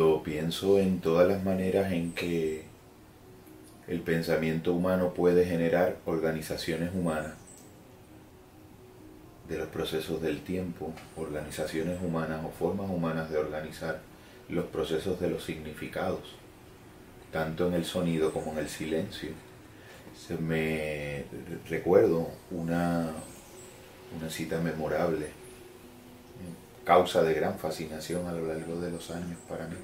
Cuando pienso en todas las maneras en que el pensamiento humano puede generar organizaciones humanas, de los procesos del tiempo, organizaciones humanas o formas humanas de organizar los procesos de los significados, tanto en el sonido como en el silencio. Se me recuerdo una, una cita memorable, causa de gran fascinación a lo largo de los años para mí,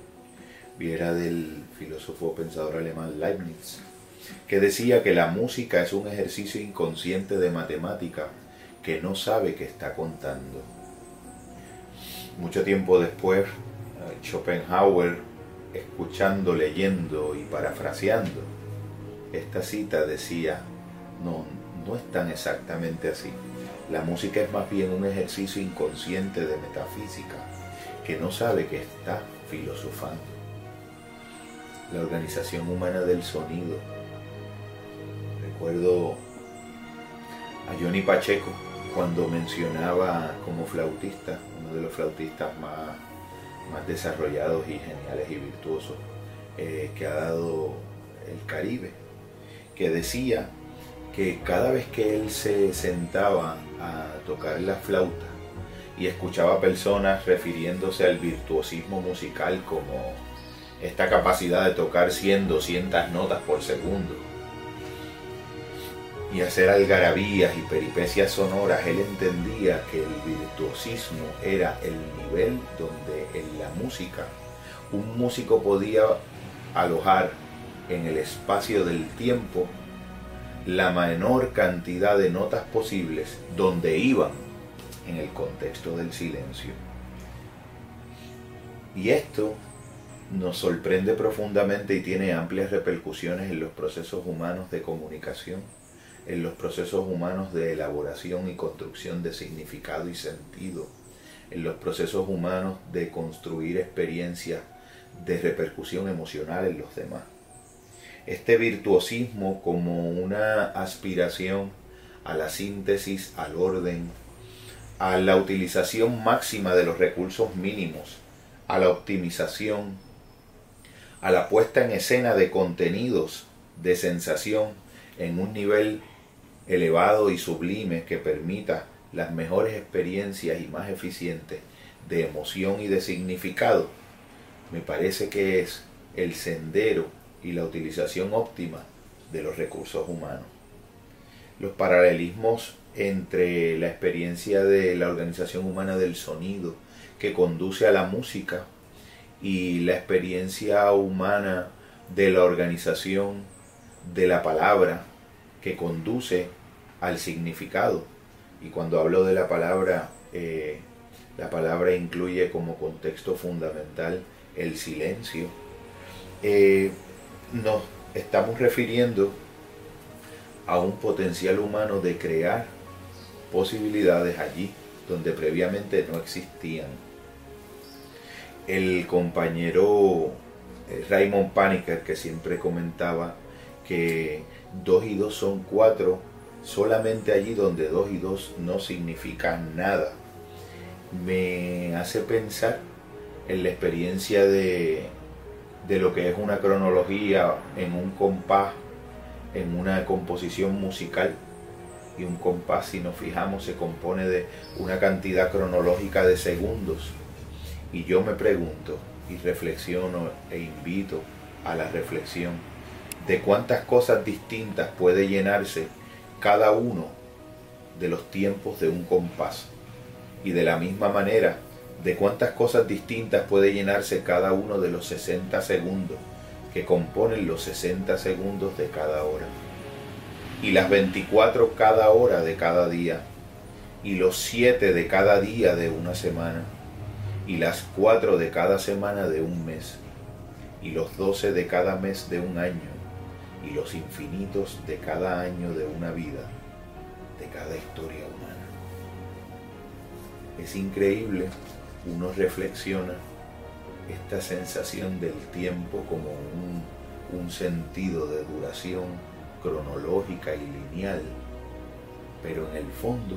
y era del filósofo pensador alemán Leibniz, que decía que la música es un ejercicio inconsciente de matemática que no sabe que está contando. Mucho tiempo después, Schopenhauer, escuchando, leyendo y parafraseando esta cita, decía, no, no es tan exactamente así. La música es más bien un ejercicio inconsciente de metafísica que no sabe que está filosofando. La organización humana del sonido. Recuerdo a Johnny Pacheco cuando mencionaba como flautista, uno de los flautistas más, más desarrollados y geniales y virtuosos eh, que ha dado el Caribe, que decía que cada vez que él se sentaba a tocar la flauta y escuchaba personas refiriéndose al virtuosismo musical como esta capacidad de tocar 100, 200 notas por segundo, y hacer algarabías y peripecias sonoras, él entendía que el virtuosismo era el nivel donde en la música un músico podía alojar en el espacio del tiempo la menor cantidad de notas posibles donde iban en el contexto del silencio. Y esto nos sorprende profundamente y tiene amplias repercusiones en los procesos humanos de comunicación en los procesos humanos de elaboración y construcción de significado y sentido, en los procesos humanos de construir experiencias de repercusión emocional en los demás. Este virtuosismo como una aspiración a la síntesis, al orden, a la utilización máxima de los recursos mínimos, a la optimización, a la puesta en escena de contenidos de sensación en un nivel elevado y sublime que permita las mejores experiencias y más eficientes de emoción y de significado, me parece que es el sendero y la utilización óptima de los recursos humanos. Los paralelismos entre la experiencia de la organización humana del sonido que conduce a la música y la experiencia humana de la organización de la palabra que conduce al significado. Y cuando hablo de la palabra, eh, la palabra incluye como contexto fundamental el silencio. Eh, nos estamos refiriendo a un potencial humano de crear posibilidades allí donde previamente no existían. El compañero eh, Raymond Paniker, que siempre comentaba que dos y dos son cuatro, solamente allí donde dos y dos no significan nada. Me hace pensar en la experiencia de, de lo que es una cronología en un compás, en una composición musical. Y un compás, si nos fijamos, se compone de una cantidad cronológica de segundos. Y yo me pregunto y reflexiono e invito a la reflexión de cuántas cosas distintas puede llenarse cada uno de los tiempos de un compás. Y de la misma manera, de cuántas cosas distintas puede llenarse cada uno de los 60 segundos que componen los 60 segundos de cada hora. Y las 24 cada hora de cada día. Y los 7 de cada día de una semana. Y las 4 de cada semana de un mes. Y los 12 de cada mes de un año y los infinitos de cada año de una vida, de cada historia humana. Es increíble, uno reflexiona esta sensación del tiempo como un, un sentido de duración cronológica y lineal, pero en el fondo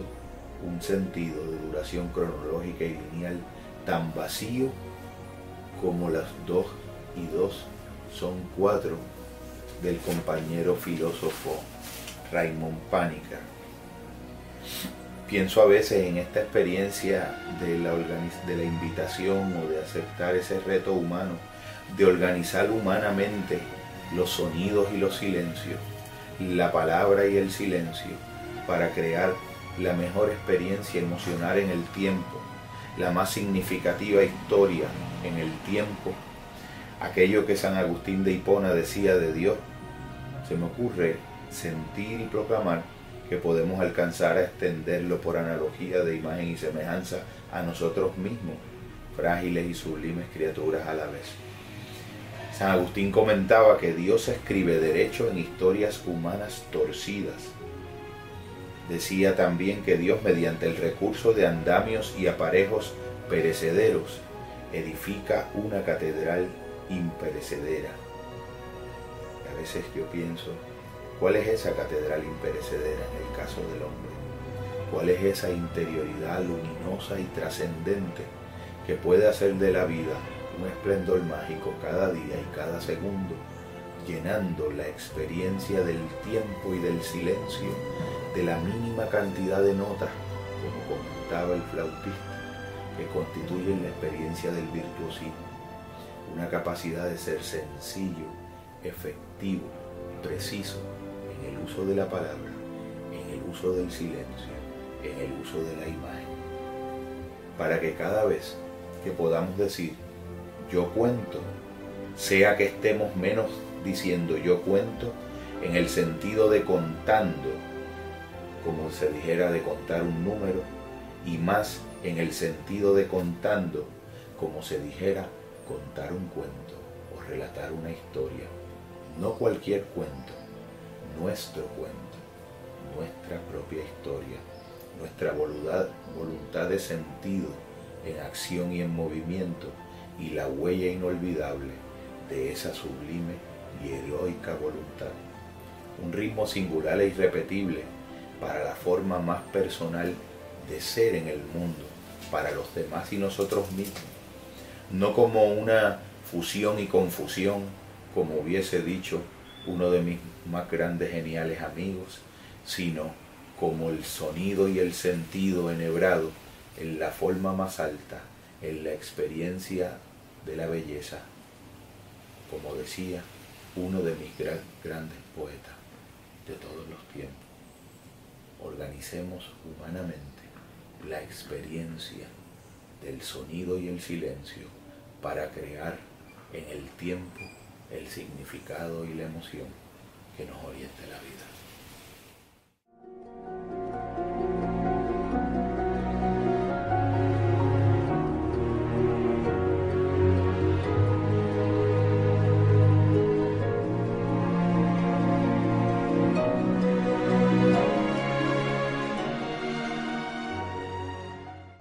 un sentido de duración cronológica y lineal tan vacío como las dos y dos son cuatro del compañero filósofo Raymond Pánica. Pienso a veces en esta experiencia de la, de la invitación o de aceptar ese reto humano, de organizar humanamente los sonidos y los silencios, la palabra y el silencio, para crear la mejor experiencia emocional en el tiempo, la más significativa historia en el tiempo, aquello que San Agustín de Hipona decía de Dios, se me ocurre sentir y proclamar que podemos alcanzar a extenderlo por analogía de imagen y semejanza a nosotros mismos, frágiles y sublimes criaturas a la vez. San Agustín comentaba que Dios escribe derecho en historias humanas torcidas. Decía también que Dios mediante el recurso de andamios y aparejos perecederos edifica una catedral imperecedera. Y a veces yo pienso, ¿Cuál es esa catedral imperecedera en el caso del hombre? ¿Cuál es esa interioridad luminosa y trascendente que puede hacer de la vida un esplendor mágico cada día y cada segundo, llenando la experiencia del tiempo y del silencio de la mínima cantidad de notas, como comentaba el flautista, que constituyen la experiencia del virtuosismo, una capacidad de ser sencillo, efectivo, preciso, en el uso de la palabra, en el uso del silencio, en el uso de la imagen, para que cada vez que podamos decir yo cuento, sea que estemos menos diciendo yo cuento en el sentido de contando, como se dijera de contar un número, y más en el sentido de contando, como se dijera contar un cuento o relatar una historia, no cualquier cuento, nuestro cuento, nuestra propia historia, nuestra voluntad, voluntad de sentido en acción y en movimiento y la huella inolvidable de esa sublime y heroica voluntad. Un ritmo singular e irrepetible para la forma más personal de ser en el mundo, para los demás y nosotros mismos. No como una fusión y confusión, como hubiese dicho uno de mis más grandes geniales amigos, sino como el sonido y el sentido enhebrado en la forma más alta, en la experiencia de la belleza, como decía uno de mis grandes poetas de todos los tiempos. Organicemos humanamente la experiencia del sonido y el silencio para crear en el tiempo el significado y la emoción que nos oriente la vida.